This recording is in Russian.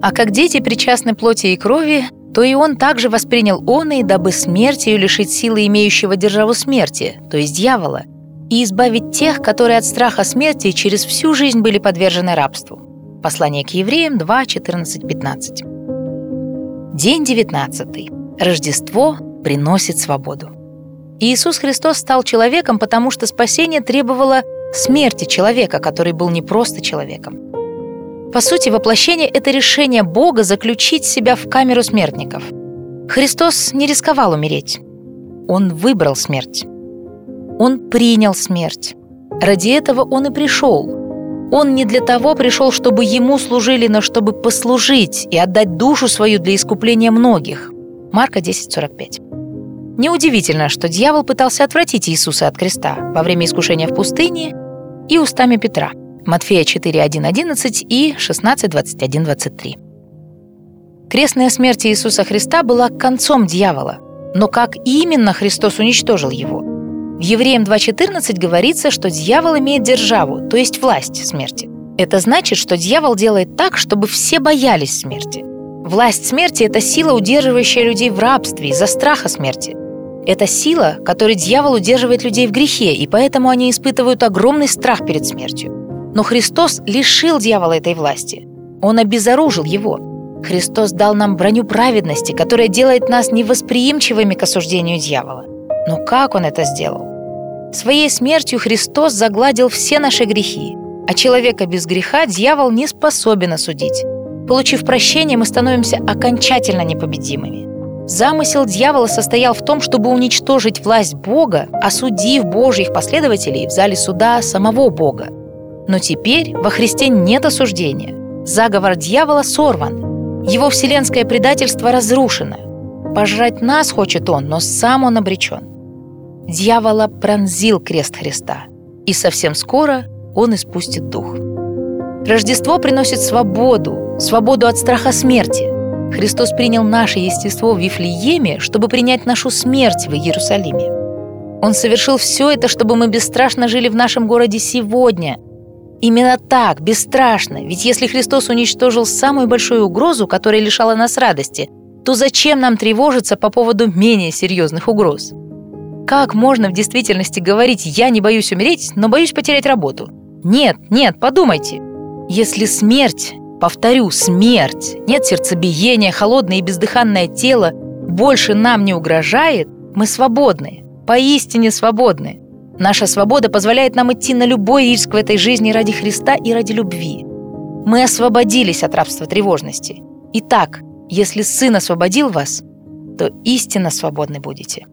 А как дети причастны плоти и крови, то и он также воспринял он и дабы смертью лишить силы имеющего державу смерти, то есть дьявола, и избавить тех, которые от страха смерти через всю жизнь были подвержены рабству. Послание к евреям 2, 14, 15. День 19. Рождество приносит свободу. Иисус Христос стал человеком, потому что спасение требовало смерти человека, который был не просто человеком. По сути, воплощение — это решение Бога заключить себя в камеру смертников. Христос не рисковал умереть. Он выбрал смерть. Он принял смерть. Ради этого он и пришел. Он не для того пришел, чтобы ему служили, но чтобы послужить и отдать душу свою для искупления многих. Марка 10:45. Неудивительно, что дьявол пытался отвратить Иисуса от креста во время искушения в пустыне и устами Петра – Матфея 4, 1, 11 и 16, 21, 23. Крестная смерть Иисуса Христа была концом дьявола. Но как именно Христос уничтожил его? В Евреям 2.14 говорится, что дьявол имеет державу, то есть власть смерти. Это значит, что дьявол делает так, чтобы все боялись смерти. Власть смерти – это сила, удерживающая людей в рабстве из-за страха смерти. Это сила, которой дьявол удерживает людей в грехе, и поэтому они испытывают огромный страх перед смертью. Но Христос лишил дьявола этой власти. Он обезоружил его. Христос дал нам броню праведности, которая делает нас невосприимчивыми к осуждению дьявола. Но как Он это сделал? Своей смертью Христос загладил все наши грехи, а человека без греха дьявол не способен осудить. Получив прощение, мы становимся окончательно непобедимыми. Замысел дьявола состоял в том, чтобы уничтожить власть Бога, осудив Божьих последователей в зале суда самого Бога. Но теперь во Христе нет осуждения. Заговор дьявола сорван. Его вселенское предательство разрушено. Пожрать нас хочет он, но сам он обречен. Дьявола пронзил крест Христа, и совсем скоро он испустит дух. Рождество приносит свободу, свободу от страха смерти. Христос принял наше естество в Вифлееме, чтобы принять нашу смерть в Иерусалиме. Он совершил все это, чтобы мы бесстрашно жили в нашем городе сегодня, Именно так, бесстрашно, ведь если Христос уничтожил самую большую угрозу, которая лишала нас радости, то зачем нам тревожиться по поводу менее серьезных угроз? Как можно в действительности говорить «я не боюсь умереть, но боюсь потерять работу»? Нет, нет, подумайте. Если смерть, повторю, смерть, нет сердцебиения, холодное и бездыханное тело больше нам не угрожает, мы свободны, поистине свободны. Наша свобода позволяет нам идти на любой риск в этой жизни ради Христа и ради любви. Мы освободились от рабства тревожности. Итак, если Сын освободил вас, то истинно свободны будете.